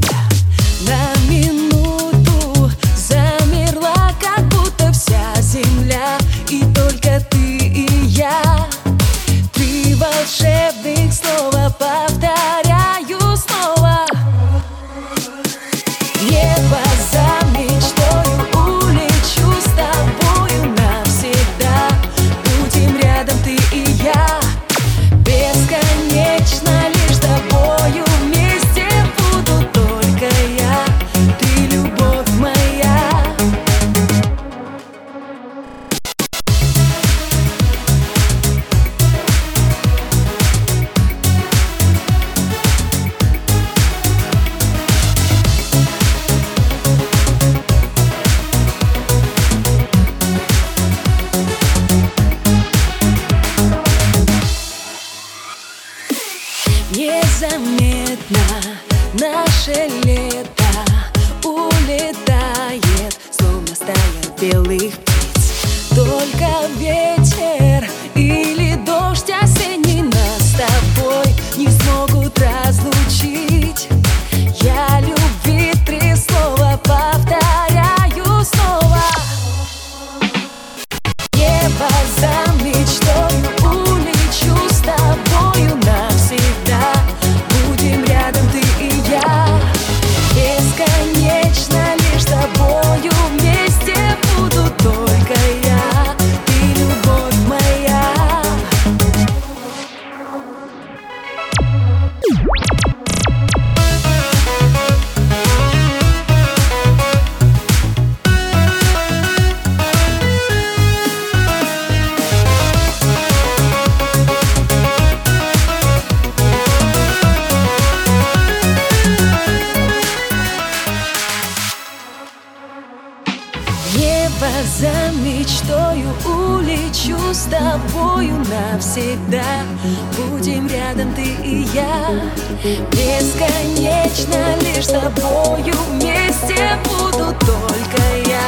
тебя на минуту. Заметно, наше лето улетает, словно стая белых птиц. Только ветер или дождь осенний нас с тобой не смогут разлучить. За мечтою улечу с тобою навсегда. Будем рядом ты и я Бесконечно лишь с тобою. Вместе буду только я